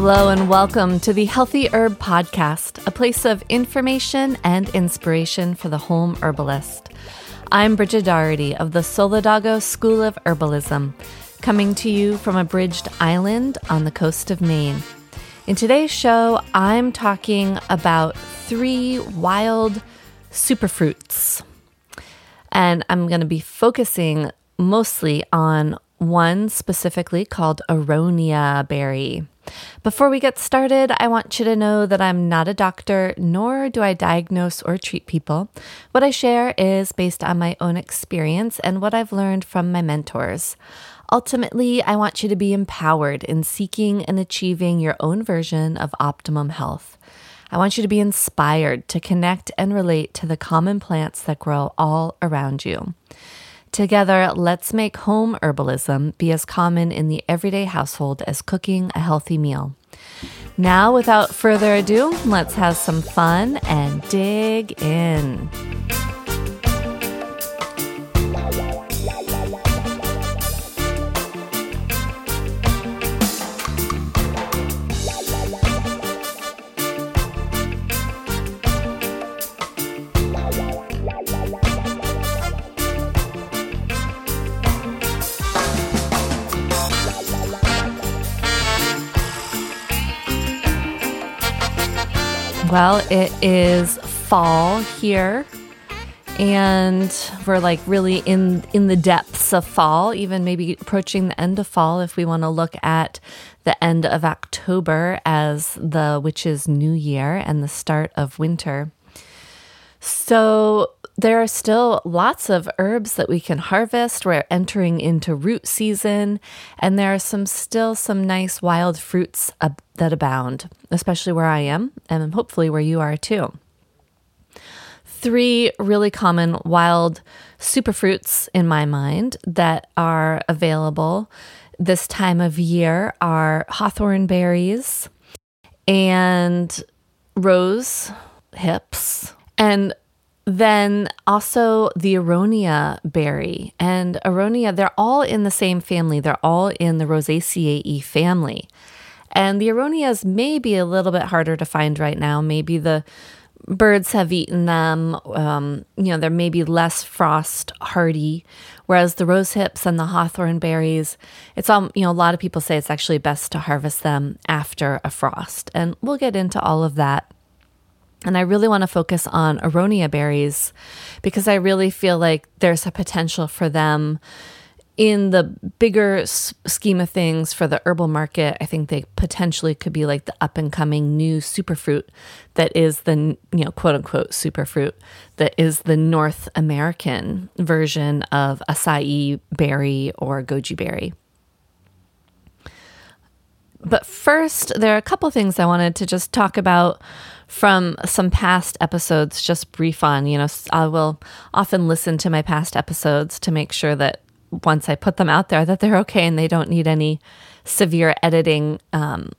Hello and welcome to the Healthy Herb Podcast, a place of information and inspiration for the home herbalist. I'm Bridget Doherty of the Solidago School of Herbalism, coming to you from a bridged island on the coast of Maine. In today's show, I'm talking about three wild superfruits. And I'm going to be focusing mostly on one specifically called Aronia berry. Before we get started, I want you to know that I'm not a doctor, nor do I diagnose or treat people. What I share is based on my own experience and what I've learned from my mentors. Ultimately, I want you to be empowered in seeking and achieving your own version of optimum health. I want you to be inspired to connect and relate to the common plants that grow all around you. Together, let's make home herbalism be as common in the everyday household as cooking a healthy meal. Now, without further ado, let's have some fun and dig in. Well, it is fall here and we're like really in in the depths of fall, even maybe approaching the end of fall if we want to look at the end of October as the witch's new year and the start of winter. So there are still lots of herbs that we can harvest. We're entering into root season, and there are some still some nice wild fruits ab- that abound, especially where I am, and hopefully where you are too. Three really common wild superfruits in my mind that are available this time of year are hawthorn berries and rose hips and then also the aronia berry and aronia, they're all in the same family. They're all in the Rosaceae family. And the aronias may be a little bit harder to find right now. Maybe the birds have eaten them. Um, you know, they're maybe less frost hardy. Whereas the rose hips and the hawthorn berries, it's all, you know, a lot of people say it's actually best to harvest them after a frost. And we'll get into all of that and I really want to focus on aronia berries because I really feel like there's a potential for them in the bigger scheme of things for the herbal market. I think they potentially could be like the up and coming new superfruit that is the, you know, quote unquote superfruit that is the North American version of acai berry or goji berry. But first, there are a couple things I wanted to just talk about from some past episodes, just brief on. You know, I will often listen to my past episodes to make sure that once I put them out there, that they're okay and they don't need any severe editing, um,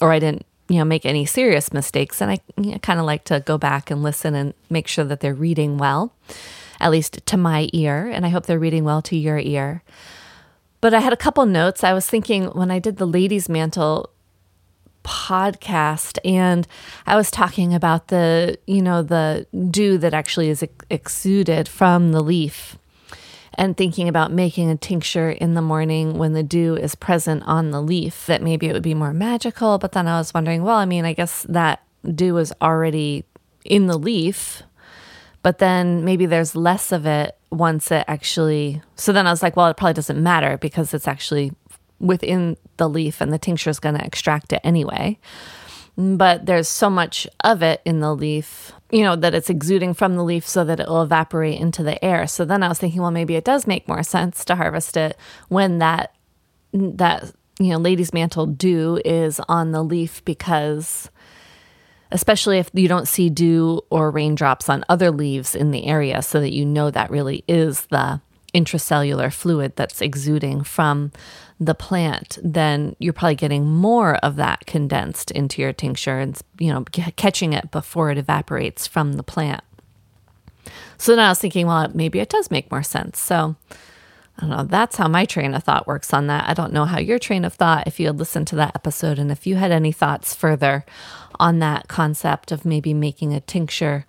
or I didn't, you know, make any serious mistakes. And I you know, kind of like to go back and listen and make sure that they're reading well, at least to my ear, and I hope they're reading well to your ear. But I had a couple notes. I was thinking when I did the ladies' mantle podcast and I was talking about the, you know, the dew that actually is exuded from the leaf and thinking about making a tincture in the morning when the dew is present on the leaf that maybe it would be more magical, but then I was wondering, well, I mean, I guess that dew is already in the leaf, but then maybe there's less of it once it actually so then I was like, well, it probably doesn't matter because it's actually within the leaf and the tincture is going to extract it anyway. But there's so much of it in the leaf, you know, that it's exuding from the leaf so that it will evaporate into the air. So then I was thinking, well, maybe it does make more sense to harvest it when that that you know, lady's mantle dew is on the leaf because, especially if you don't see dew or raindrops on other leaves in the area, so that you know that really is the intracellular fluid that's exuding from the plant, then you're probably getting more of that condensed into your tincture and, you know, catching it before it evaporates from the plant. So then I was thinking, well, maybe it does make more sense. So I don't know. That's how my train of thought works on that. I don't know how your train of thought, if you had listened to that episode, and if you had any thoughts further on that concept of maybe making a tincture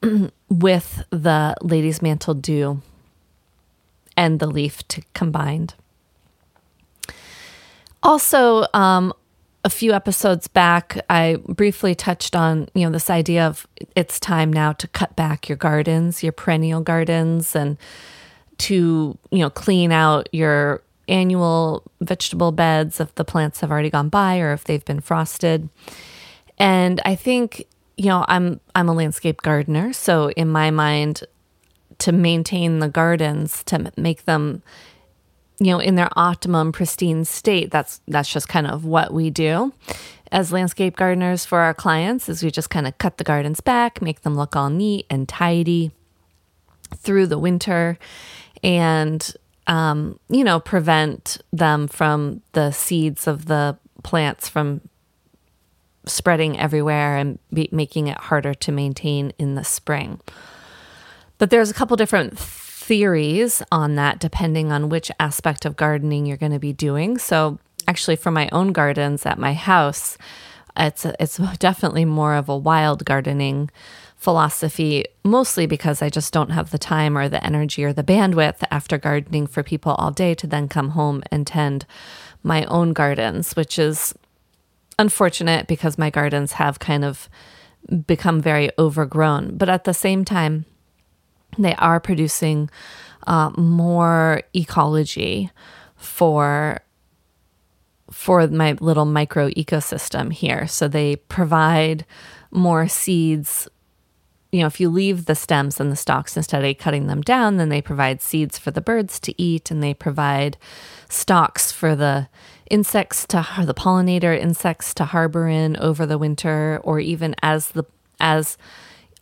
with the lady's mantle dew and the leaf to combined. Also, um, a few episodes back, I briefly touched on, you know, this idea of it's time now to cut back your gardens, your perennial gardens, and to, you know, clean out your annual vegetable beds if the plants have already gone by or if they've been frosted. And I think, you know, I'm I'm a landscape gardener, so in my mind to maintain the gardens, to make them you know in their optimum pristine state, that's that's just kind of what we do as landscape gardeners for our clients is we just kind of cut the gardens back, make them look all neat and tidy through the winter and um, you know prevent them from the seeds of the plants from spreading everywhere and be, making it harder to maintain in the spring. But there's a couple different theories on that depending on which aspect of gardening you're going to be doing. So actually for my own gardens at my house, it's it's definitely more of a wild gardening philosophy, mostly because I just don't have the time or the energy or the bandwidth after gardening for people all day to then come home and tend my own gardens, which is unfortunate because my gardens have kind of become very overgrown. But at the same time, they are producing uh, more ecology for for my little micro ecosystem here. So they provide more seeds you know, if you leave the stems and the stalks instead of cutting them down, then they provide seeds for the birds to eat and they provide stalks for the insects to the pollinator insects to harbor in over the winter or even as the as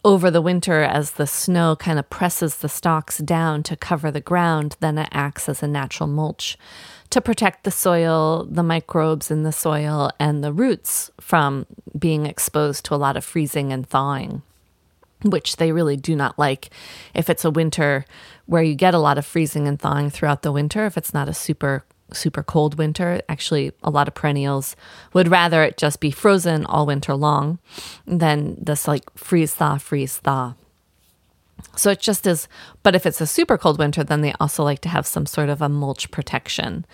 over the winter as the snow kind of presses the stalks down to cover the ground then it acts as a natural mulch to protect the soil the microbes in the soil and the roots from being exposed to a lot of freezing and thawing which they really do not like if it's a winter where you get a lot of freezing and thawing throughout the winter. If it's not a super, super cold winter, actually, a lot of perennials would rather it just be frozen all winter long than this like freeze thaw, freeze thaw. So it just is, but if it's a super cold winter, then they also like to have some sort of a mulch protection.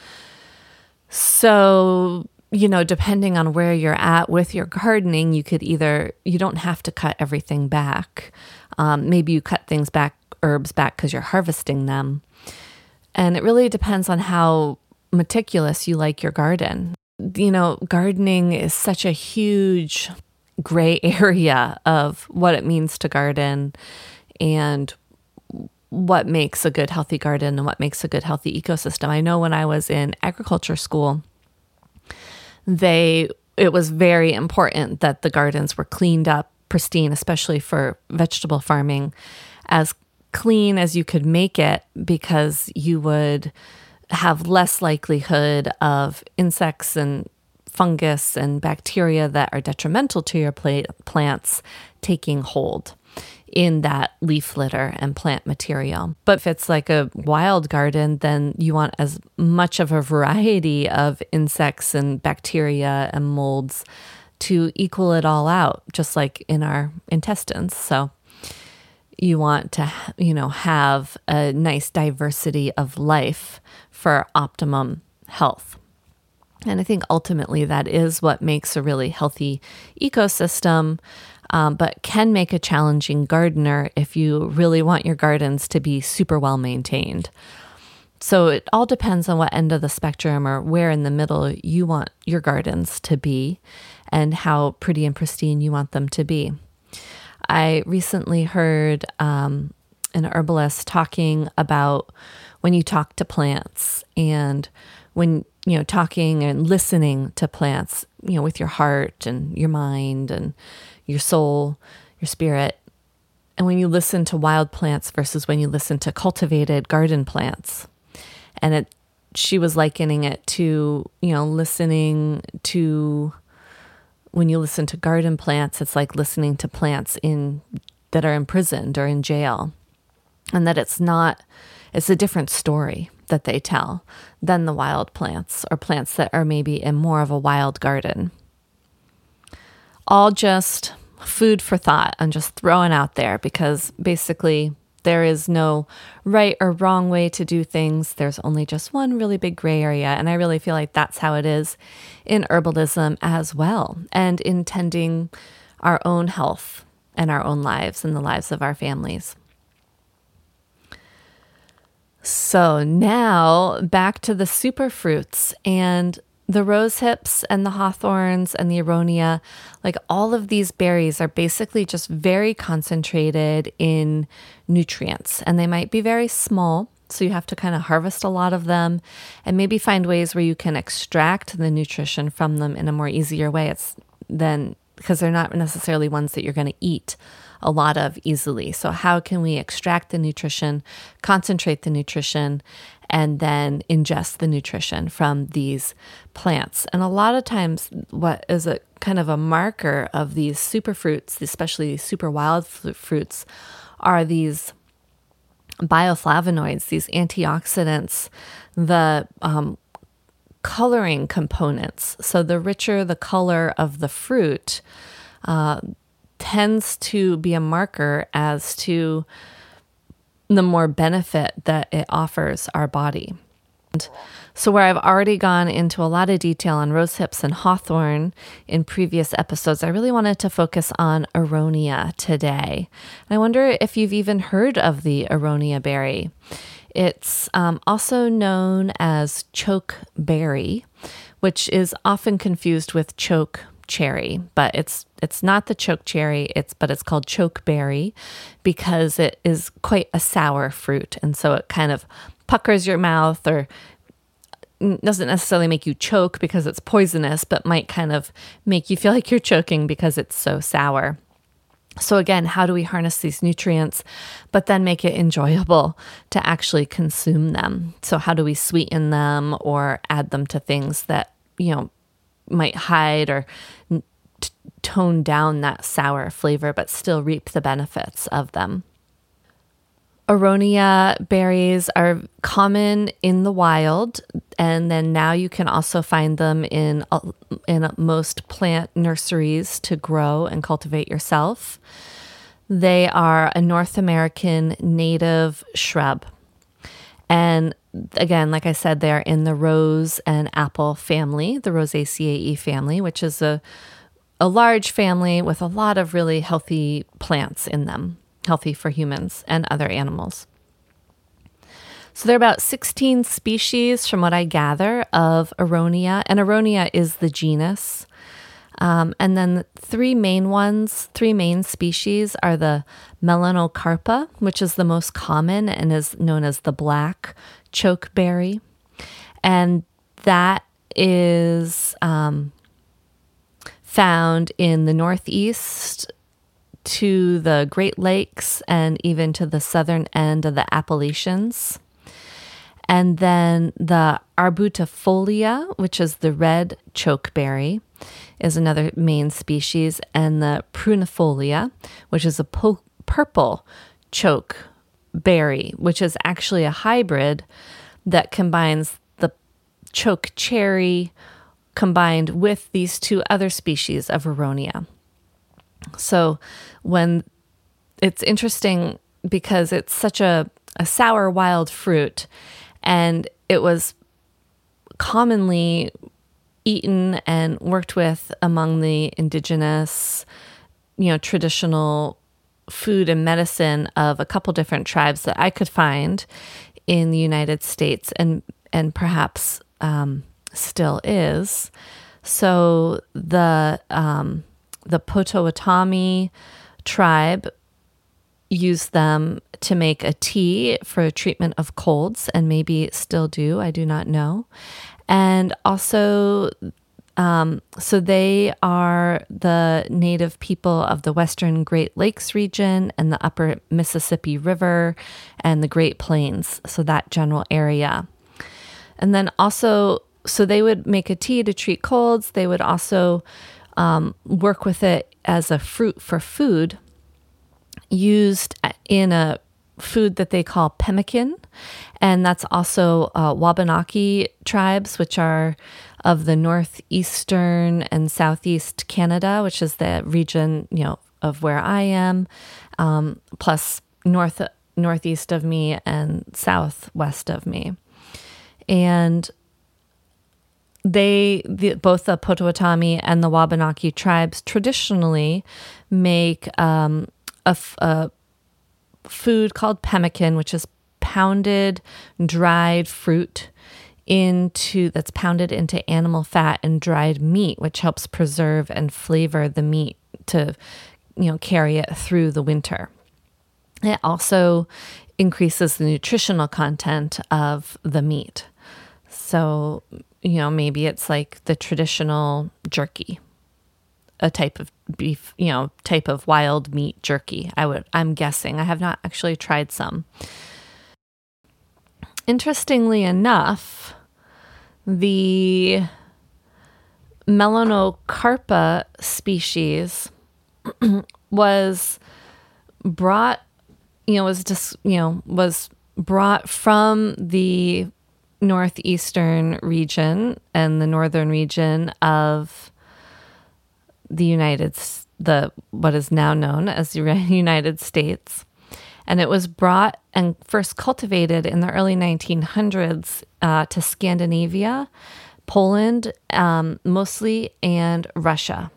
So you know, depending on where you're at with your gardening, you could either, you don't have to cut everything back. Um, maybe you cut things back, herbs back because you're harvesting them. And it really depends on how meticulous you like your garden. You know, gardening is such a huge gray area of what it means to garden and what makes a good healthy garden and what makes a good healthy ecosystem. I know when I was in agriculture school, they it was very important that the gardens were cleaned up pristine especially for vegetable farming as clean as you could make it because you would have less likelihood of insects and fungus and bacteria that are detrimental to your plants taking hold in that leaf litter and plant material. But if it's like a wild garden, then you want as much of a variety of insects and bacteria and molds to equal it all out, just like in our intestines. So you want to, you know, have a nice diversity of life for optimum health. And I think ultimately that is what makes a really healthy ecosystem um, but can make a challenging gardener if you really want your gardens to be super well maintained. So it all depends on what end of the spectrum or where in the middle you want your gardens to be and how pretty and pristine you want them to be. I recently heard um, an herbalist talking about when you talk to plants and when you know, talking and listening to plants, you know, with your heart and your mind and your soul, your spirit. And when you listen to wild plants versus when you listen to cultivated garden plants. And it she was likening it to, you know, listening to when you listen to garden plants, it's like listening to plants in that are imprisoned or in jail. And that it's not it's a different story that they tell than the wild plants or plants that are maybe in more of a wild garden. All just food for thought and just throwing out there because basically there is no right or wrong way to do things. There's only just one really big gray area. And I really feel like that's how it is in herbalism as well, and in tending our own health and our own lives and the lives of our families. So now back to the superfruits and the rose hips and the hawthorns and the aronia, like all of these berries are basically just very concentrated in nutrients and they might be very small. So you have to kind of harvest a lot of them and maybe find ways where you can extract the nutrition from them in a more easier way. It's then because they're not necessarily ones that you're going to eat a lot of easily. So, how can we extract the nutrition, concentrate the nutrition, and then ingest the nutrition from these plants? And a lot of times, what is a kind of a marker of these superfruits, especially super wild fruits, are these bioflavonoids, these antioxidants, the um, coloring components. So, the richer the color of the fruit, uh, tends to be a marker as to the more benefit that it offers our body. And so, where I've already gone into a lot of detail on rose hips and hawthorn in previous episodes, I really wanted to focus on aronia today. And I wonder if you've even heard of the aronia berry. It's um, also known as choke berry, which is often confused with choke cherry, but it's it's not the choke cherry. It's but it's called chokeberry because it is quite a sour fruit, and so it kind of puckers your mouth or doesn't necessarily make you choke because it's poisonous, but might kind of make you feel like you're choking because it's so sour. So, again, how do we harness these nutrients, but then make it enjoyable to actually consume them? So, how do we sweeten them or add them to things that, you know, might hide or t- tone down that sour flavor, but still reap the benefits of them. Aronia berries are common in the wild, and then now you can also find them in uh, in most plant nurseries to grow and cultivate yourself. They are a North American native shrub, and again, like I said, they're in the rose and apple family, the Rosaceae family, which is a a large family with a lot of really healthy plants in them, healthy for humans and other animals. So there are about 16 species, from what I gather, of Aronia, and Aronia is the genus. Um, and then three main ones, three main species are the Melanocarpa, which is the most common and is known as the black chokeberry. And that is um, found in the Northeast to the Great Lakes and even to the southern end of the Appalachians. And then the arbutifolia, which is the red chokeberry, is another main species. And the prunifolia, which is a po- purple choke berry, which is actually a hybrid that combines the choke cherry combined with these two other species of Aronia. So when it's interesting because it's such a, a sour wild fruit and it was commonly eaten and worked with among the indigenous, you know, traditional food and medicine of a couple different tribes that I could find in the United States and and perhaps um, still is. So the um, the Potawatomi tribe used them to make a tea for a treatment of colds, and maybe still do. I do not know. And also, um, so they are the native people of the Western Great Lakes region and the upper Mississippi River and the Great Plains. So that general area. And then also, so they would make a tea to treat colds. They would also um, work with it as a fruit for food used in a food that they call pemmican. And that's also uh, Wabanaki tribes, which are of the northeastern and southeast Canada, which is the region, you know, of where I am, um, plus north northeast of me and southwest of me. And they, the, both the Potawatomi and the Wabanaki tribes, traditionally make um, a, a food called pemmican, which is pounded dried fruit into that's pounded into animal fat and dried meat, which helps preserve and flavor the meat to you know carry it through the winter. It also increases the nutritional content of the meat. So, you know, maybe it's like the traditional jerky a type of beef, you know, type of wild meat jerky. I would I'm guessing. I have not actually tried some. Interestingly enough, the Melanocarpa species was brought, you know, was just, you know, was brought from the northeastern region and the northern region of the United the what is now known as the United States. And it was brought and first cultivated in the early 1900s uh, to Scandinavia, Poland um, mostly, and Russia.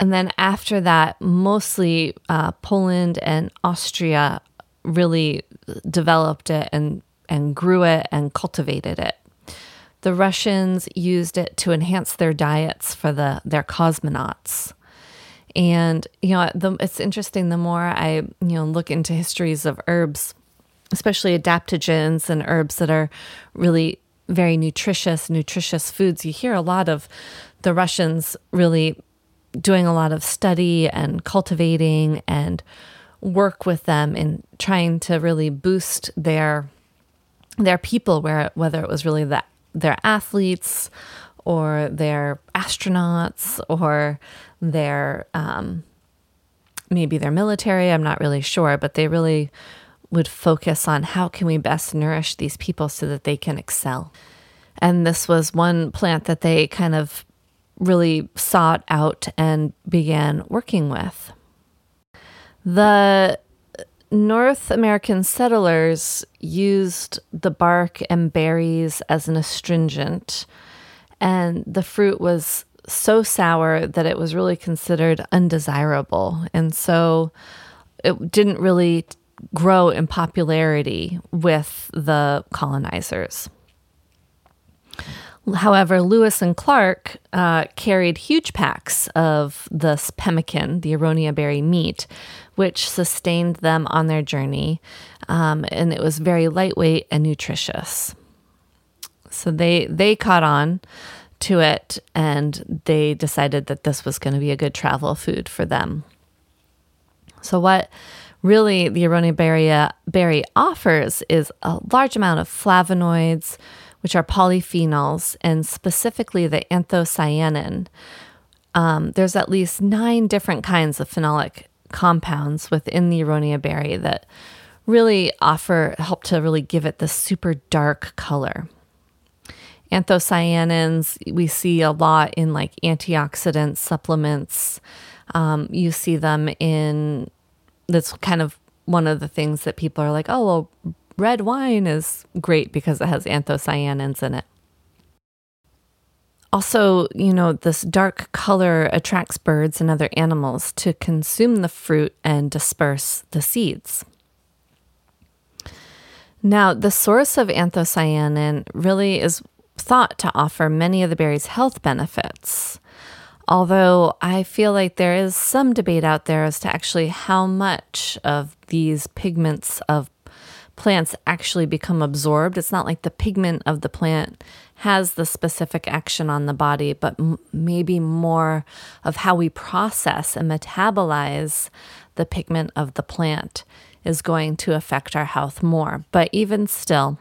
And then after that, mostly uh, Poland and Austria really developed it and, and grew it and cultivated it the Russians used it to enhance their diets for the their cosmonauts. And you know, the, it's interesting. The more I you know look into histories of herbs, especially adaptogens and herbs that are really very nutritious, nutritious foods, you hear a lot of the Russians really doing a lot of study and cultivating and work with them in trying to really boost their their people where whether it was really the their athletes or their astronauts or they're um, maybe they're military. I'm not really sure, but they really would focus on how can we best nourish these people so that they can excel. And this was one plant that they kind of really sought out and began working with. The North American settlers used the bark and berries as an astringent, and the fruit was so sour that it was really considered undesirable. And so it didn't really grow in popularity with the colonizers. However, Lewis and Clark uh, carried huge packs of this pemmican, the aronia berry meat, which sustained them on their journey. Um, and it was very lightweight and nutritious. So they, they caught on to it and they decided that this was going to be a good travel food for them. So, what really the aronia berry, berry offers is a large amount of flavonoids which are polyphenols, and specifically the anthocyanin. Um, there's at least nine different kinds of phenolic compounds within the aronia berry that really offer help to really give it this super dark color. Anthocyanins we see a lot in like antioxidant supplements. Um, you see them in that's kind of one of the things that people are like, oh, well, red wine is great because it has anthocyanins in it. Also, you know, this dark color attracts birds and other animals to consume the fruit and disperse the seeds. Now, the source of anthocyanin really is thought to offer many of the berry's health benefits. Although I feel like there is some debate out there as to actually how much of these pigments of plants actually become absorbed. It's not like the pigment of the plant has the specific action on the body, but m- maybe more of how we process and metabolize the pigment of the plant is going to affect our health more. But even still,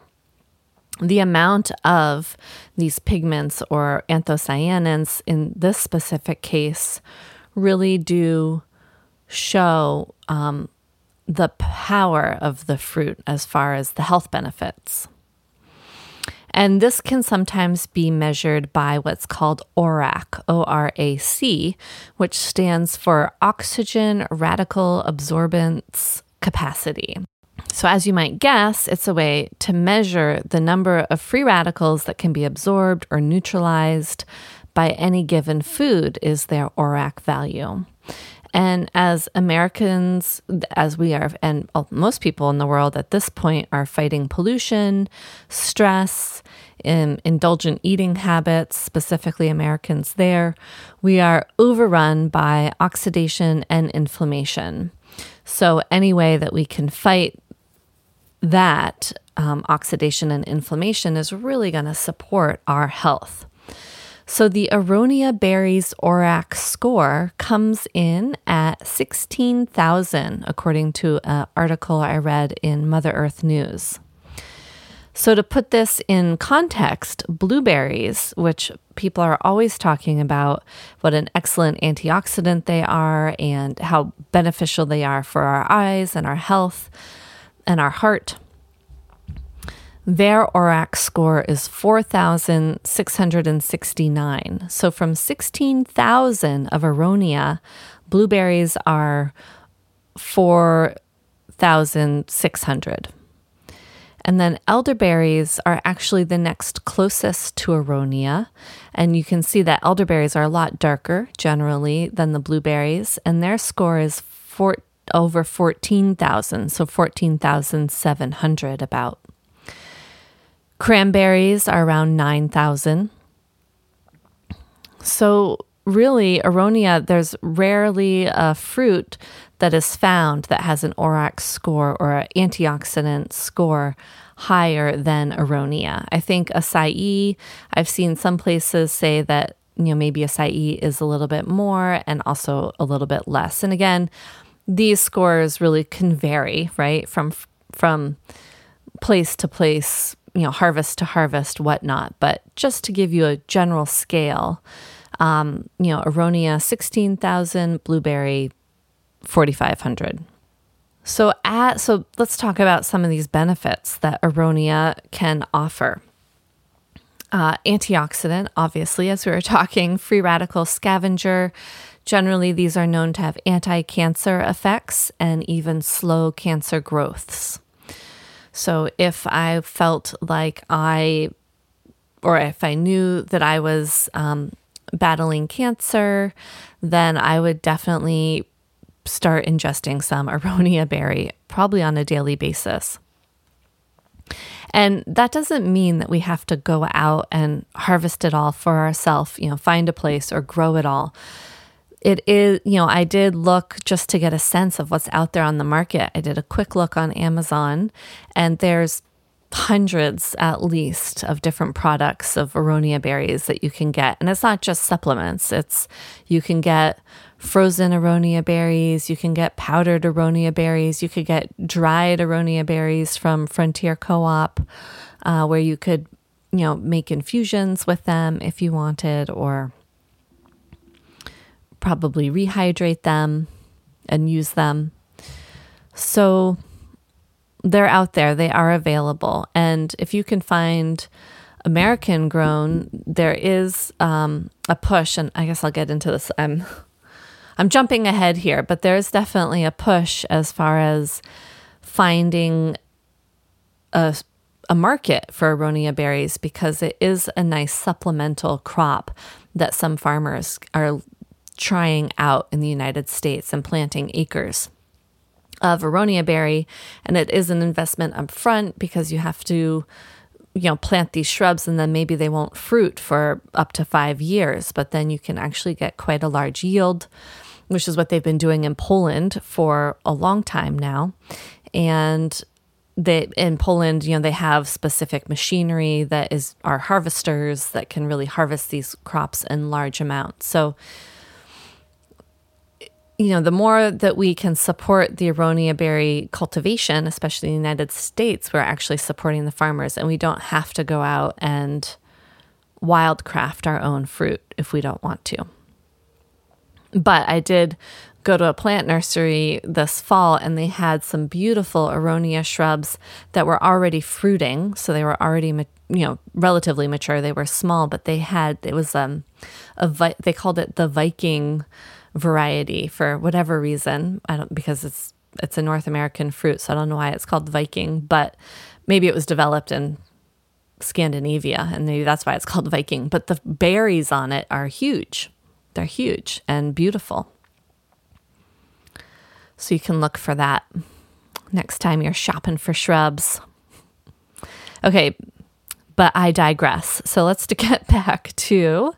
the amount of these pigments or anthocyanins in this specific case really do show um, the power of the fruit as far as the health benefits. And this can sometimes be measured by what's called ORAC, O R A C, which stands for Oxygen Radical Absorbance Capacity. So, as you might guess, it's a way to measure the number of free radicals that can be absorbed or neutralized by any given food, is their ORAC value. And as Americans, as we are, and most people in the world at this point are fighting pollution, stress, in indulgent eating habits, specifically Americans there, we are overrun by oxidation and inflammation. So, any way that we can fight that um, oxidation and inflammation is really going to support our health. So the Aronia berries ORAC score comes in at 16,000, according to an article I read in Mother Earth News. So, to put this in context, blueberries, which people are always talking about what an excellent antioxidant they are and how beneficial they are for our eyes and our health and our heart. Their ORAC score is 4,669. So from 16,000 of Aronia, blueberries are 4,600. And then elderberries are actually the next closest to Aronia. And you can see that elderberries are a lot darker generally than the blueberries, and their score is four, over 14,000, so 14,700 about. Cranberries are around 9,000. So, really, Aronia, there's rarely a fruit that is found that has an ORAC score or an antioxidant score higher than Aronia. I think acai, I've seen some places say that, you know, maybe acai is a little bit more and also a little bit less. And again, these scores really can vary, right? From, from place to place you know, harvest to harvest, whatnot. But just to give you a general scale, um, you know, Aronia 16,000, blueberry 4,500. So at so let's talk about some of these benefits that Aronia can offer. Uh, antioxidant, obviously, as we were talking, free radical scavenger. Generally, these are known to have anti cancer effects and even slow cancer growths. So if I felt like I, or if I knew that I was um, battling cancer, then I would definitely start ingesting some aronia berry, probably on a daily basis. And that doesn't mean that we have to go out and harvest it all for ourselves, you know, find a place or grow it all it is, you know, I did look just to get a sense of what's out there on the market. I did a quick look on Amazon, and there's hundreds at least of different products of aronia berries that you can get. And it's not just supplements, it's you can get frozen aronia berries, you can get powdered aronia berries, you could get dried aronia berries from Frontier Co op, uh, where you could, you know, make infusions with them if you wanted, or probably rehydrate them and use them. So they're out there, they are available. And if you can find American grown, there is um, a push, and I guess I'll get into this. I'm I'm jumping ahead here, but there's definitely a push as far as finding a a market for aronia berries because it is a nice supplemental crop that some farmers are trying out in the United States and planting acres of aronia berry. And it is an investment up front because you have to, you know, plant these shrubs and then maybe they won't fruit for up to five years, but then you can actually get quite a large yield, which is what they've been doing in Poland for a long time now. And they in Poland, you know, they have specific machinery that is are harvesters that can really harvest these crops in large amounts. So you know, the more that we can support the aronia berry cultivation, especially in the United States, we're actually supporting the farmers and we don't have to go out and wildcraft our own fruit if we don't want to. But I did go to a plant nursery this fall and they had some beautiful aronia shrubs that were already fruiting. So they were already, you know, relatively mature. They were small, but they had, it was, um, a, they called it the Viking variety for whatever reason. I don't because it's it's a North American fruit, so I don't know why it's called Viking, but maybe it was developed in Scandinavia and maybe that's why it's called Viking. But the berries on it are huge. They're huge and beautiful. So you can look for that next time you're shopping for shrubs. Okay, but I digress. So let's get back to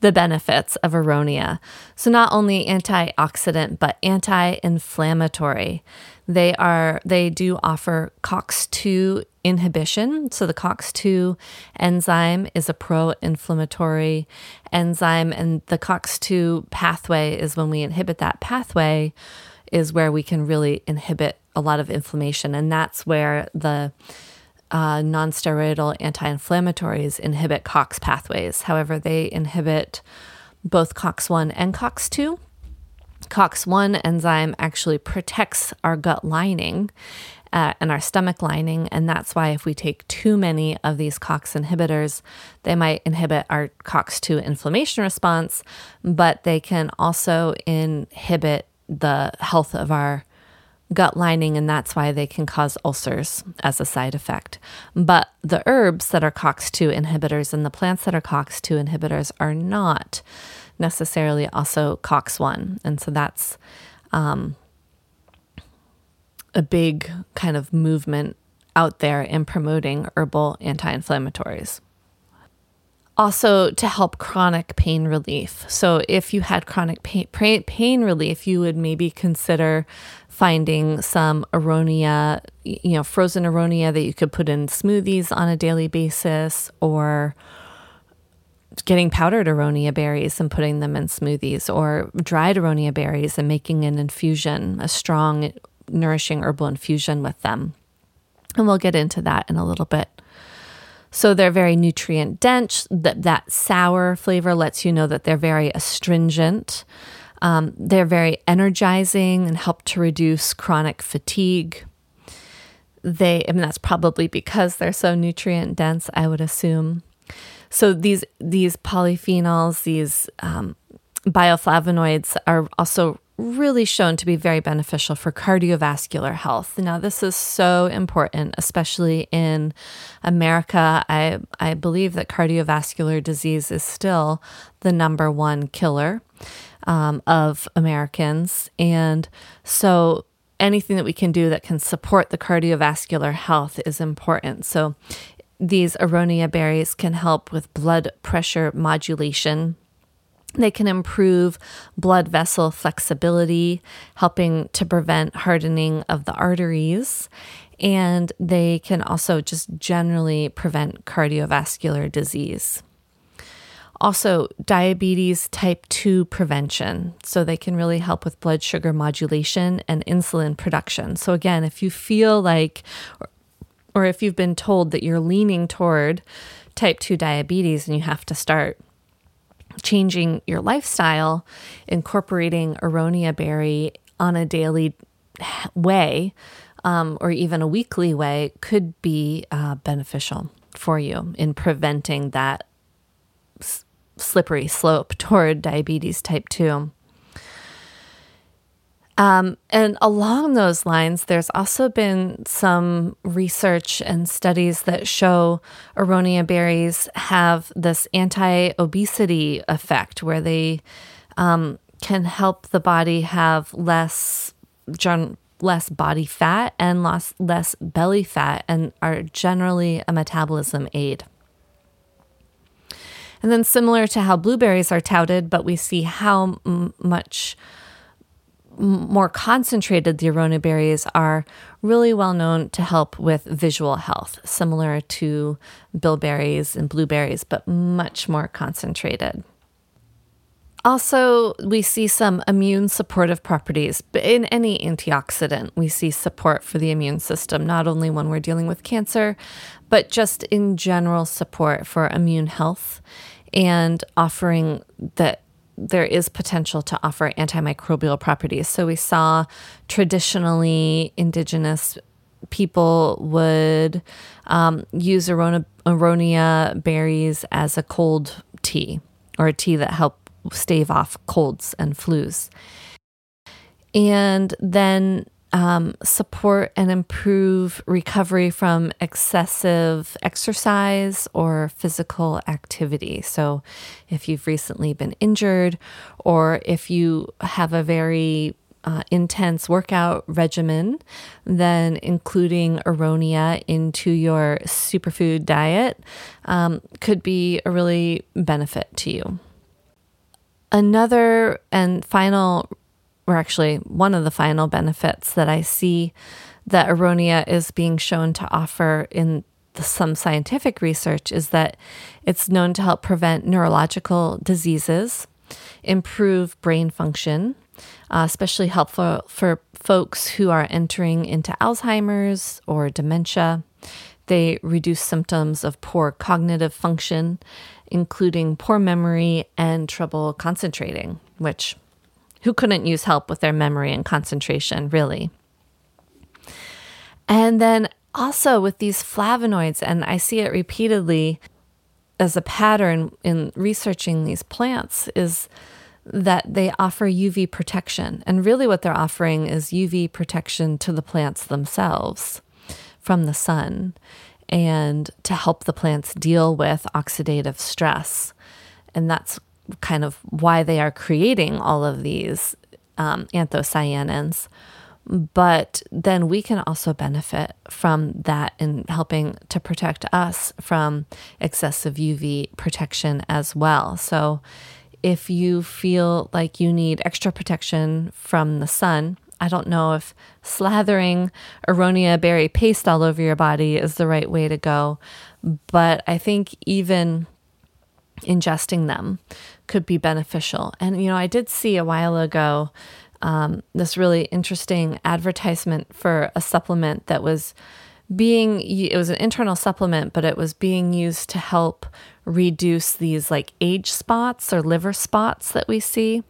the benefits of aronia. So not only antioxidant but anti-inflammatory. They are they do offer COX2 inhibition. So the COX2 enzyme is a pro-inflammatory enzyme and the COX2 pathway is when we inhibit that pathway is where we can really inhibit a lot of inflammation and that's where the uh, nonsteroidal anti inflammatories inhibit COX pathways. However, they inhibit both COX1 and COX2. COX1 enzyme actually protects our gut lining uh, and our stomach lining. And that's why if we take too many of these COX inhibitors, they might inhibit our COX2 inflammation response, but they can also inhibit the health of our gut lining, and that's why they can cause ulcers as a side effect. But the herbs that are COX2 inhibitors and the plants that are COX2 inhibitors are not necessarily also COX1. And so that's um, a big kind of movement out there in promoting herbal anti inflammatories also to help chronic pain relief. So, if you had chronic pain, pain relief, you would maybe consider finding some aronia, you know, frozen aronia that you could put in smoothies on a daily basis or getting powdered aronia berries and putting them in smoothies or dried aronia berries and making an infusion, a strong, nourishing herbal infusion with them. And we'll get into that in a little bit. So they're very nutrient dense. That, that sour flavor lets you know that they're very astringent. Um, they're very energizing and help to reduce chronic fatigue. They, I mean, that's probably because they're so nutrient dense, I would assume. So these these polyphenols, these um, bioflavonoids, are also really shown to be very beneficial for cardiovascular health. Now, this is so important, especially in America. I, I believe that cardiovascular disease is still the number one killer um, of Americans. And so, anything that we can do that can support the cardiovascular health is important. So, these aronia berries can help with blood pressure modulation they can improve blood vessel flexibility, helping to prevent hardening of the arteries. And they can also just generally prevent cardiovascular disease. Also, diabetes type 2 prevention. So, they can really help with blood sugar modulation and insulin production. So, again, if you feel like, or if you've been told that you're leaning toward type 2 diabetes and you have to start changing your lifestyle, incorporating aronia berry on a daily way um, or even a weekly way could be uh, beneficial for you in preventing that slippery slope toward diabetes type 2. Um, and along those lines, there's also been some research and studies that show aronia berries have this anti obesity effect where they um, can help the body have less, less body fat and less belly fat and are generally a metabolism aid. And then, similar to how blueberries are touted, but we see how m- much more concentrated, the aronia berries are really well known to help with visual health, similar to bilberries and blueberries, but much more concentrated. Also, we see some immune supportive properties. But In any antioxidant, we see support for the immune system, not only when we're dealing with cancer, but just in general support for immune health and offering that there is potential to offer antimicrobial properties. So we saw traditionally indigenous people would um, use aronia, aronia berries as a cold tea or a tea that helped stave off colds and flus. And then um, support and improve recovery from excessive exercise or physical activity. So, if you've recently been injured, or if you have a very uh, intense workout regimen, then including aronia into your superfood diet um, could be a really benefit to you. Another and final, or actually one of the final benefits that I see that aronia is being shown to offer in some scientific research is that it's known to help prevent neurological diseases, improve brain function, uh, especially helpful for folks who are entering into Alzheimer's or dementia. They reduce symptoms of poor cognitive function including poor memory and trouble concentrating, which who couldn't use help with their memory and concentration, really? And then also with these flavonoids, and I see it repeatedly as a pattern in researching these plants, is that they offer UV protection. And really, what they're offering is UV protection to the plants themselves from the sun and to help the plants deal with oxidative stress. And that's kind of why they are creating all of these um, anthocyanins. But then we can also benefit from that in helping to protect us from excessive UV protection as well. So, if you feel like you need extra protection from the sun, I don't know if slathering aronia berry paste all over your body is the right way to go, but I think even ingesting them could be beneficial. And, you know, I did see a while ago um, this really interesting advertisement for a supplement that was being, it was an internal supplement, but it was being used to help reduce these like age spots or liver spots that we see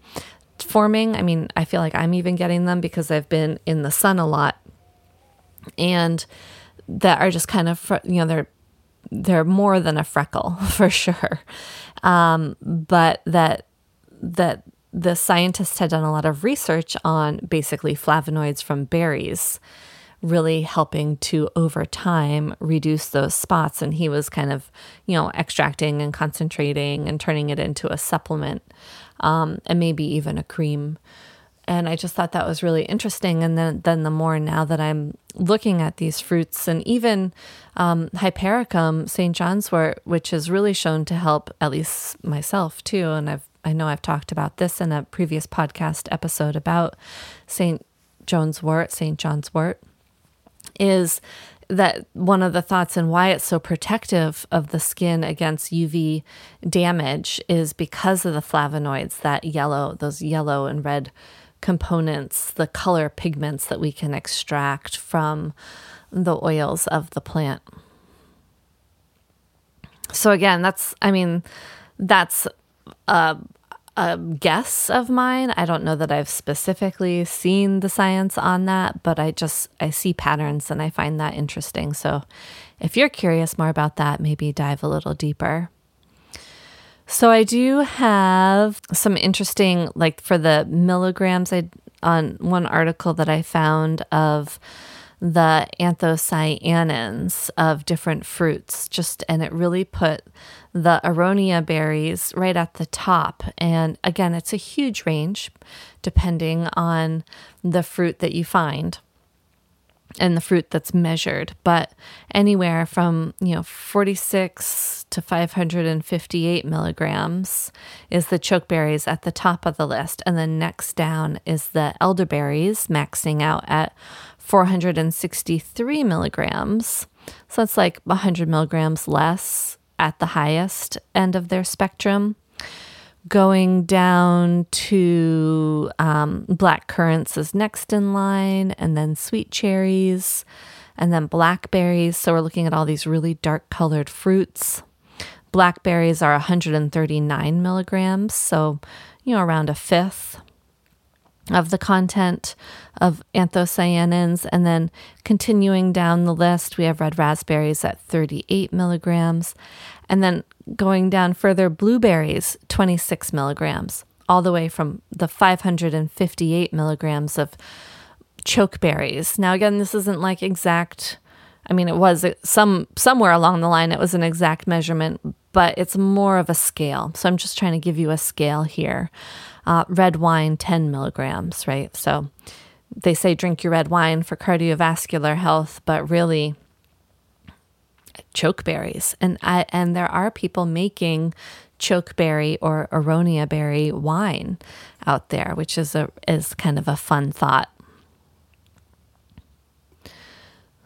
forming. I mean, I feel like I'm even getting them because I've been in the sun a lot and that are just kind of, you know, they're, they're more than a freckle for sure. Um, but that, that the scientists had done a lot of research on basically flavonoids from berries really helping to over time reduce those spots and he was kind of you know extracting and concentrating and turning it into a supplement um, and maybe even a cream. And I just thought that was really interesting. And then, then the more now that I'm looking at these fruits, and even um, Hypericum, St. John's wort, which is really shown to help at least myself too. And I've I know I've talked about this in a previous podcast episode about St. John's wort, St. John's wort, is that one of the thoughts and why it's so protective of the skin against UV damage is because of the flavonoids, that yellow, those yellow and red components, the color pigments that we can extract from the oils of the plant. So, again, that's, I mean, that's a, a guess of mine. I don't know that I've specifically seen the science on that, but I just I see patterns and I find that interesting. So if you're curious more about that, maybe dive a little deeper. So I do have some interesting like for the milligrams I on one article that I found of the anthocyanins of different fruits just and it really put the aronia berries right at the top. And again it's a huge range depending on the fruit that you find and the fruit that's measured, but anywhere from, you know, 46 to 558 milligrams is the chokeberries at the top of the list. And then next down is the elderberries, maxing out at 463 milligrams. So that's like 100 milligrams less at the highest end of their spectrum going down to um, black currants is next in line, and then sweet cherries, and then blackberries. So we're looking at all these really dark colored fruits. Blackberries are 139 milligrams, so you know around a fifth of the content of anthocyanins. And then continuing down the list, we have red raspberries at 38 milligrams. And then going down further, blueberries, 26 milligrams, all the way from the 558 milligrams of chokeberries. Now, again, this isn't like exact. I mean, it was some somewhere along the line. It was an exact measurement, but it's more of a scale. So I'm just trying to give you a scale here. Uh, red wine, 10 milligrams, right? So they say drink your red wine for cardiovascular health, but really, chokeberries. And I and there are people making chokeberry or aronia berry wine out there, which is a is kind of a fun thought.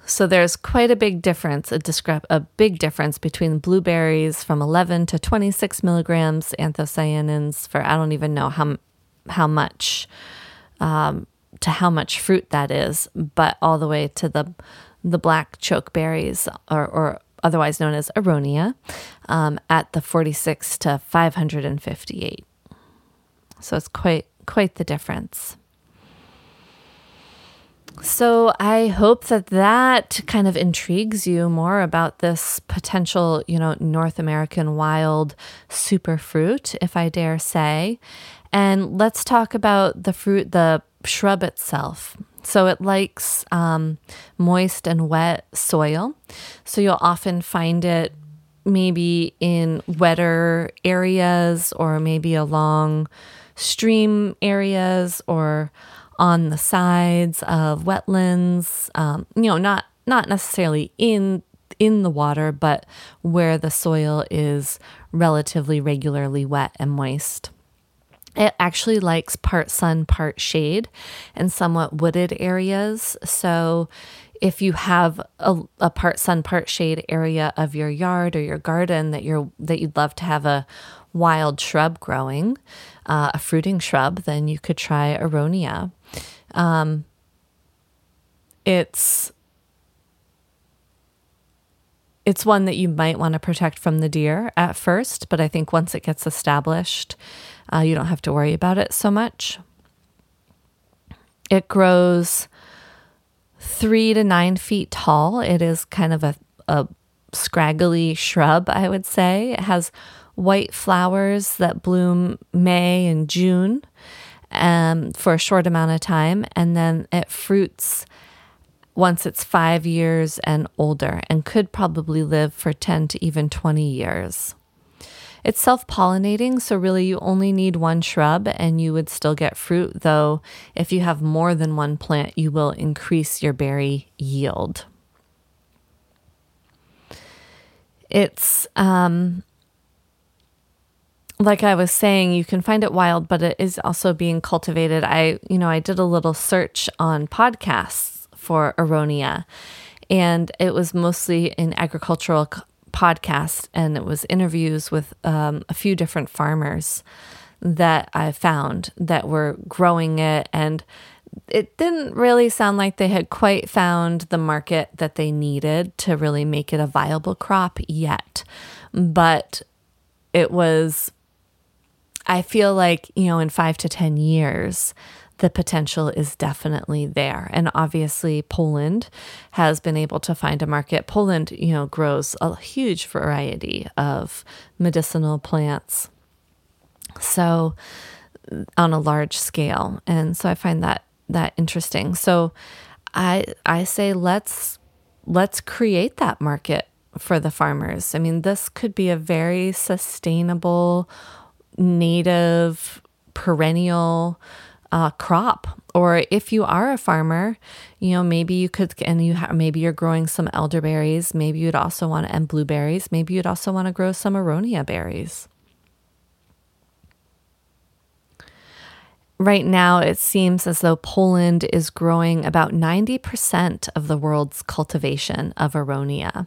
So there's quite a big difference, a, discrep- a big difference between blueberries from 11 to 26 milligrams, anthocyanins for I don't even know how how much um, to how much fruit that is, but all the way to the the black chokeberries or, or otherwise known as aronia um, at the 46 to 558. So it's quite quite the difference. So I hope that that kind of intrigues you more about this potential, you know, North American wild superfruit, if I dare say. And let's talk about the fruit, the shrub itself. So it likes um, moist and wet soil. So you'll often find it maybe in wetter areas or maybe along stream areas or on the sides of wetlands. Um, you know, not not necessarily in in the water, but where the soil is relatively regularly wet and moist. It actually likes part sun, part shade, and somewhat wooded areas. So, if you have a, a, part sun, part shade area of your yard or your garden that you're that you'd love to have a wild shrub growing, uh, a fruiting shrub, then you could try aronia. Um, it's it's one that you might want to protect from the deer at first, but I think once it gets established, uh, you don't have to worry about it so much. It grows three to nine feet tall. It is kind of a, a scraggly shrub, I would say. It has white flowers that bloom May and June um, for a short amount of time, and then it fruits once it's five years and older and could probably live for 10 to even 20 years. It's self pollinating, so really you only need one shrub and you would still get fruit, though, if you have more than one plant, you will increase your berry yield. It's, um, like I was saying, you can find it wild, but it is also being cultivated. I, you know, I did a little search on podcasts for aronia, and it was mostly in agricultural podcast and it was interviews with um, a few different farmers that I found that were growing it and it didn't really sound like they had quite found the market that they needed to really make it a viable crop yet. But it was, I feel like, you know, in five to 10 years, the potential is definitely there. And obviously, Poland has been able to find a market. Poland, you know, grows a huge variety of medicinal plants. So, on a large scale. And so I find that that interesting. So I I say let's let's create that market for the farmers. I mean, this could be a very sustainable native perennial uh, crop. Or if you are a farmer, you know, maybe you could, and you ha- maybe you're growing some elderberries. Maybe you'd also want to, and blueberries. Maybe you'd also want to grow some aronia berries. Right now, it seems as though Poland is growing about 90% of the world's cultivation of aronia.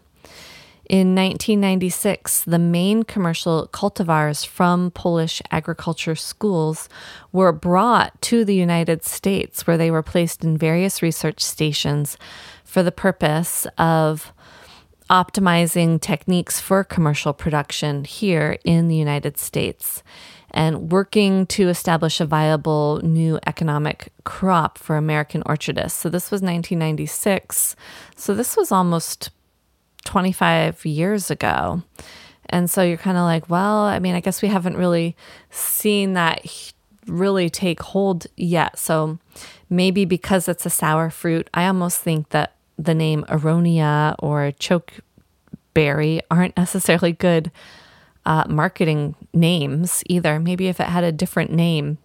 In 1996, the main commercial cultivars from Polish agriculture schools were brought to the United States, where they were placed in various research stations for the purpose of optimizing techniques for commercial production here in the United States and working to establish a viable new economic crop for American orchardists. So this was 1996. So this was almost 25 years ago. And so you're kind of like, well, I mean, I guess we haven't really seen that really take hold yet. So maybe because it's a sour fruit, I almost think that the name aronia or chokeberry aren't necessarily good uh, marketing names either. Maybe if it had a different name,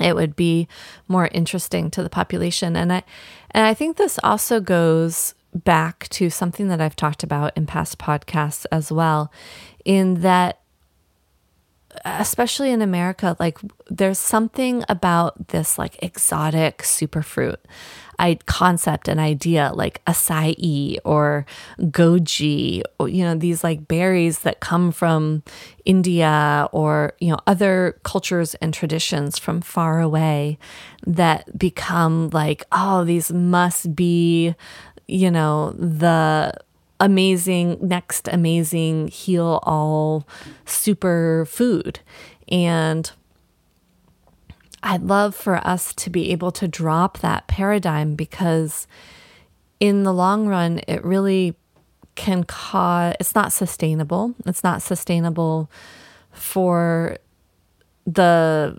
it would be more interesting to the population. And I, and I think this also goes back to something that I've talked about in past podcasts as well, in that especially in America, like there's something about this like exotic superfruit I, concept and idea, like acai or goji, or, you know, these like berries that come from India or, you know, other cultures and traditions from far away that become like, oh, these must be you know, the amazing, next amazing heal all super food. And I'd love for us to be able to drop that paradigm because in the long run, it really can cause, it's not sustainable. It's not sustainable for the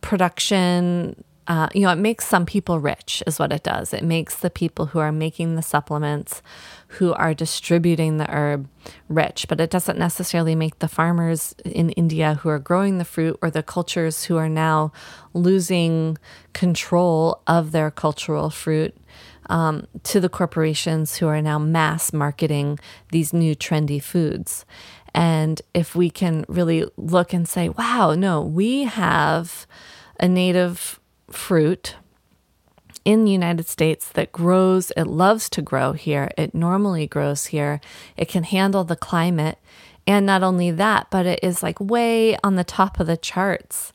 production uh, you know, it makes some people rich, is what it does. It makes the people who are making the supplements, who are distributing the herb, rich. But it doesn't necessarily make the farmers in India who are growing the fruit or the cultures who are now losing control of their cultural fruit um, to the corporations who are now mass marketing these new trendy foods. And if we can really look and say, wow, no, we have a native fruit in the United States that grows, it loves to grow here, it normally grows here, it can handle the climate. And not only that, but it is like way on the top of the charts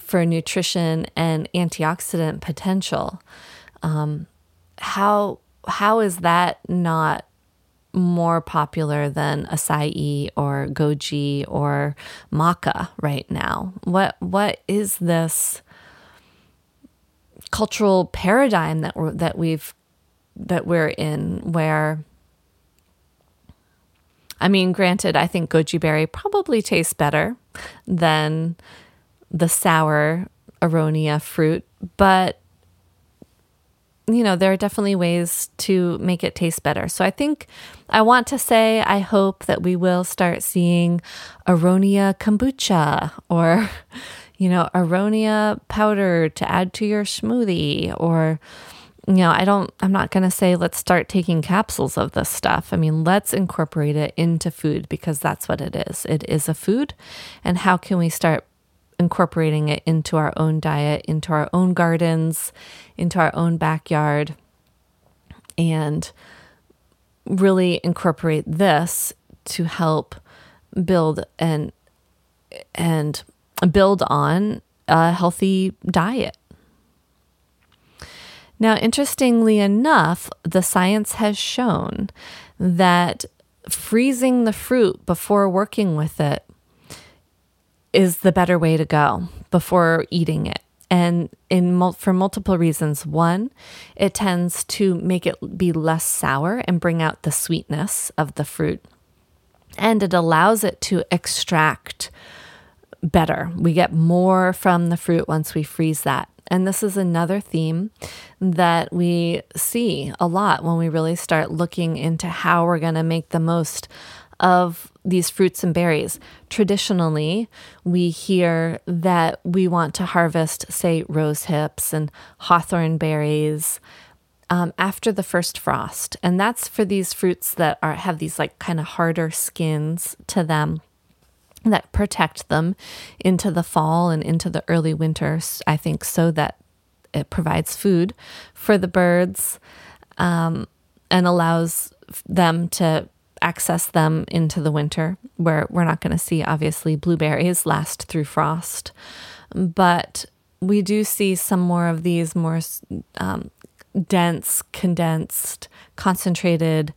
for nutrition and antioxidant potential. Um, how how is that not more popular than acai or goji or maca right now? What what is this? Cultural paradigm that we're, that we've that we're in where I mean, granted, I think goji berry probably tastes better than the sour aronia fruit, but you know, there are definitely ways to make it taste better. So I think I want to say I hope that we will start seeing aronia kombucha or you know, aronia powder to add to your smoothie or you know, I don't I'm not going to say let's start taking capsules of this stuff. I mean, let's incorporate it into food because that's what it is. It is a food. And how can we start incorporating it into our own diet, into our own gardens, into our own backyard and really incorporate this to help build and and build on a healthy diet. Now, interestingly enough, the science has shown that freezing the fruit before working with it is the better way to go before eating it. And in for multiple reasons. One, it tends to make it be less sour and bring out the sweetness of the fruit. And it allows it to extract better. We get more from the fruit once we freeze that. And this is another theme that we see a lot when we really start looking into how we're going to make the most of these fruits and berries. Traditionally, we hear that we want to harvest, say, rose hips and hawthorn berries um, after the first frost. And that's for these fruits that are have these like kind of harder skins to them that protect them into the fall and into the early winter, I think, so that it provides food for the birds um, and allows them to access them into the winter, where we're not going to see, obviously, blueberries last through frost. But we do see some more of these more um, dense, condensed, concentrated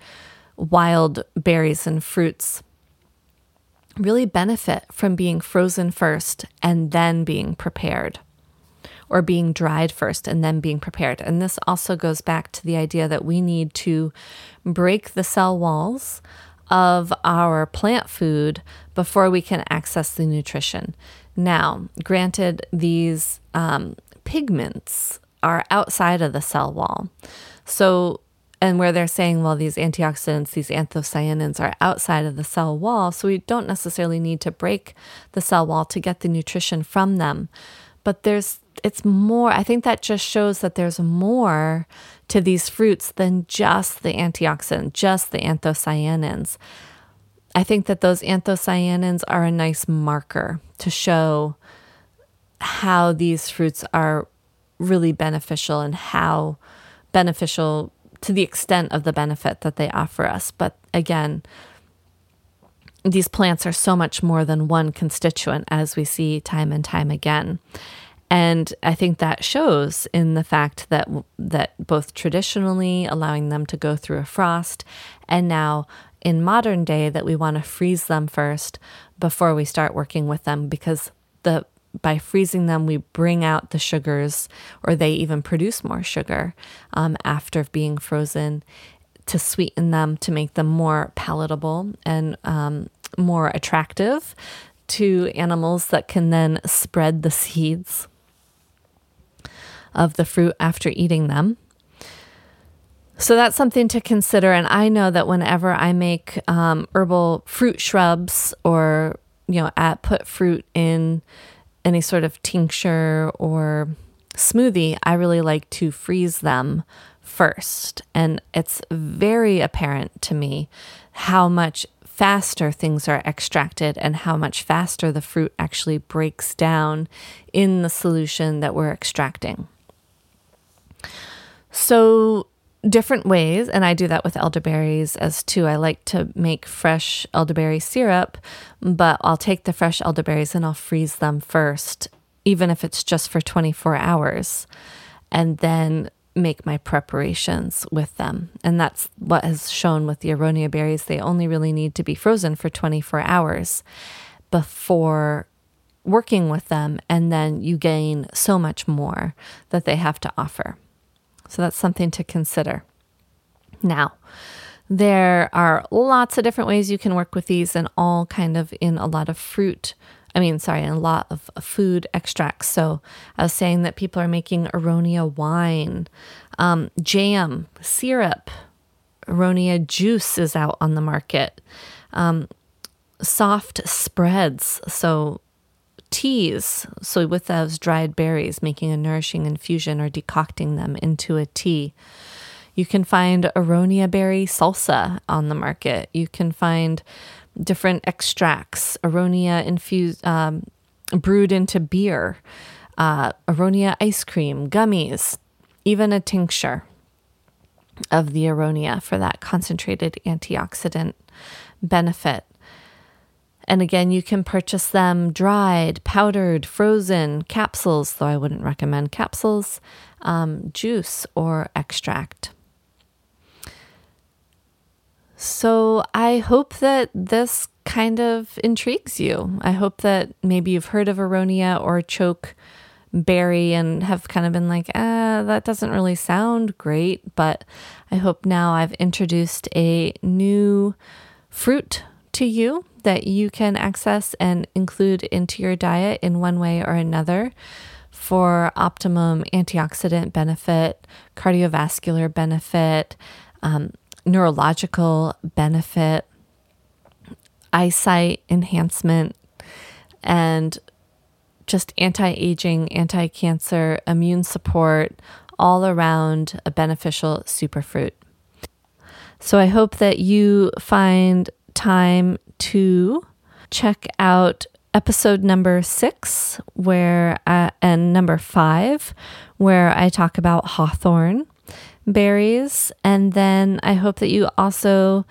wild berries and fruits really benefit from being frozen first and then being prepared or being dried first and then being prepared. And this also goes back to the idea that we need to break the cell walls of our plant food before we can access the nutrition. Now, granted, these um, pigments are outside of the cell wall. So, and where they're saying, well, these antioxidants, these anthocyanins are outside of the cell wall. So we don't necessarily need to break the cell wall to get the nutrition from them. But there's, it's more, I think that just shows that there's more to these fruits than just the antioxidant, just the anthocyanins. I think that those anthocyanins are a nice marker to show how these fruits are really beneficial and how beneficial to the extent of the benefit that they offer us. But again, these plants are so much more than one constituent, as we see time and time again. And I think that shows in the fact that that both traditionally allowing them to go through a frost, and now in modern day that we want to freeze them first before we start working with them because the by freezing them, we bring out the sugars, or they even produce more sugar um, after being frozen to sweeten them to make them more palatable and um, more attractive to animals that can then spread the seeds of the fruit after eating them. So that's something to consider. And I know that whenever I make um, herbal fruit shrubs or, you know, at, put fruit in any sort of tincture or smoothie, I really like to freeze them first. And it's very apparent to me how much faster things are extracted and how much faster the fruit actually breaks down in the solution that we're extracting. So, different ways, and I do that with elderberries as too. I like to make fresh elderberry syrup, but I'll take the fresh elderberries and I'll freeze them first, even if it's just for 24 hours, and then make my preparations with them. And that's what has shown with the aronia berries. They only really need to be frozen for 24 hours before working with them, and then you gain so much more that they have to offer. So that's something to consider. Now, there are lots of different ways you can work with these and all kind of in a lot of fruit. I mean, sorry, in a lot of food extracts. So I was saying that people are making aronia wine, um, jam, syrup, aronia juice is out on the market. Um, soft spreads. So teas. So, with those dried berries, making a nourishing infusion or decocting them into a tea. You can find aronia berry salsa on the market. You can find different extracts, aronia infused, um, brewed into beer, uh, aronia ice cream, gummies, even a tincture of the aronia for that concentrated antioxidant benefit. And again, you can purchase them dried, powdered, frozen, capsules, though I wouldn't recommend capsules, um, juice, or extract. So I hope that this kind of intrigues you. I hope that maybe you've heard of aronia or choke berry and have kind of been like, ah, that doesn't really sound great. But I hope now I've introduced a new fruit to you that you can access and include into your diet in one way or another for optimum antioxidant benefit, cardiovascular benefit, um, neurological benefit, eyesight enhancement, and just anti aging, anti cancer, immune support, all around a beneficial superfruit. So I hope that you find time to check out episode number six, where uh, and number five, where I talk about hawthorn berries, and then I hope that you also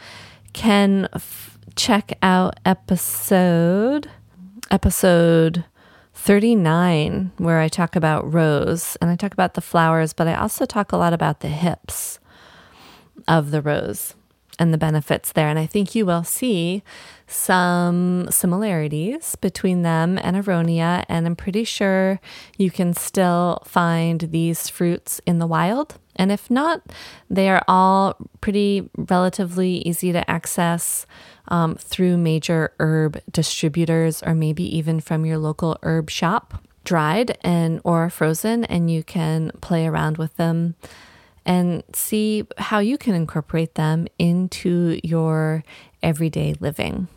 can f- check out episode episode 39 where I talk about rose and I talk about the flowers, but I also talk a lot about the hips of the rose and the benefits there. And I think you will see some similarities between them and aronia. And I'm pretty sure you can still find these fruits in the wild. And if not, they are all pretty relatively easy to access um, through major herb distributors or maybe even from your local herb shop, dried and or frozen, and you can play around with them and see how you can incorporate them into your everyday living.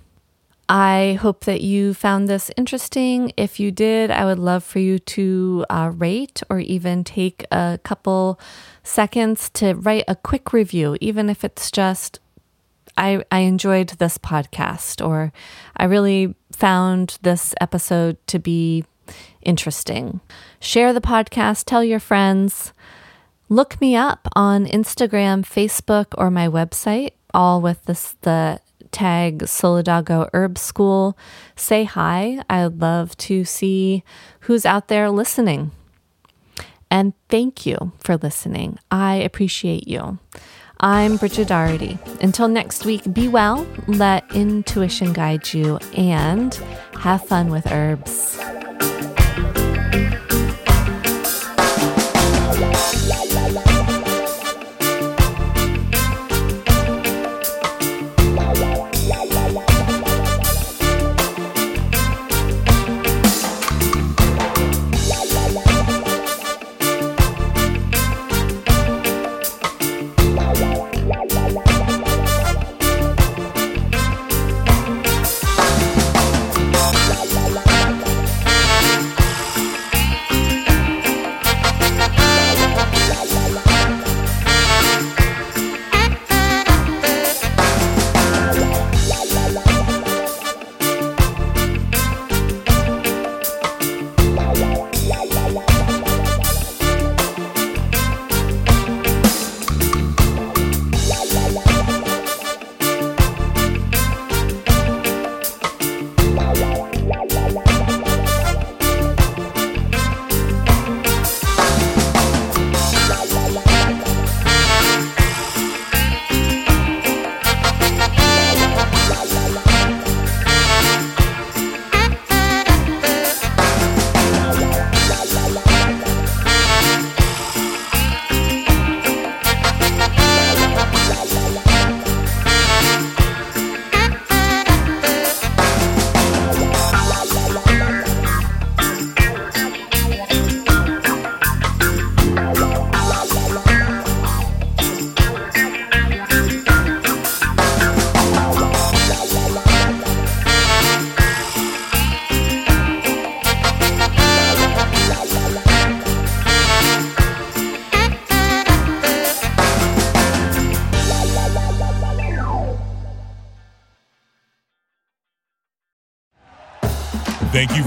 I hope that you found this interesting. If you did, I would love for you to uh, rate or even take a couple seconds to write a quick review, even if it's just, I, I enjoyed this podcast or I really found this episode to be interesting. Share the podcast, tell your friends. Look me up on Instagram, Facebook, or my website, all with this, the tag Solidago Herb School. Say hi. I'd love to see who's out there listening. And thank you for listening. I appreciate you. I'm Bridget Doherty. Until next week, be well, let intuition guide you, and have fun with herbs.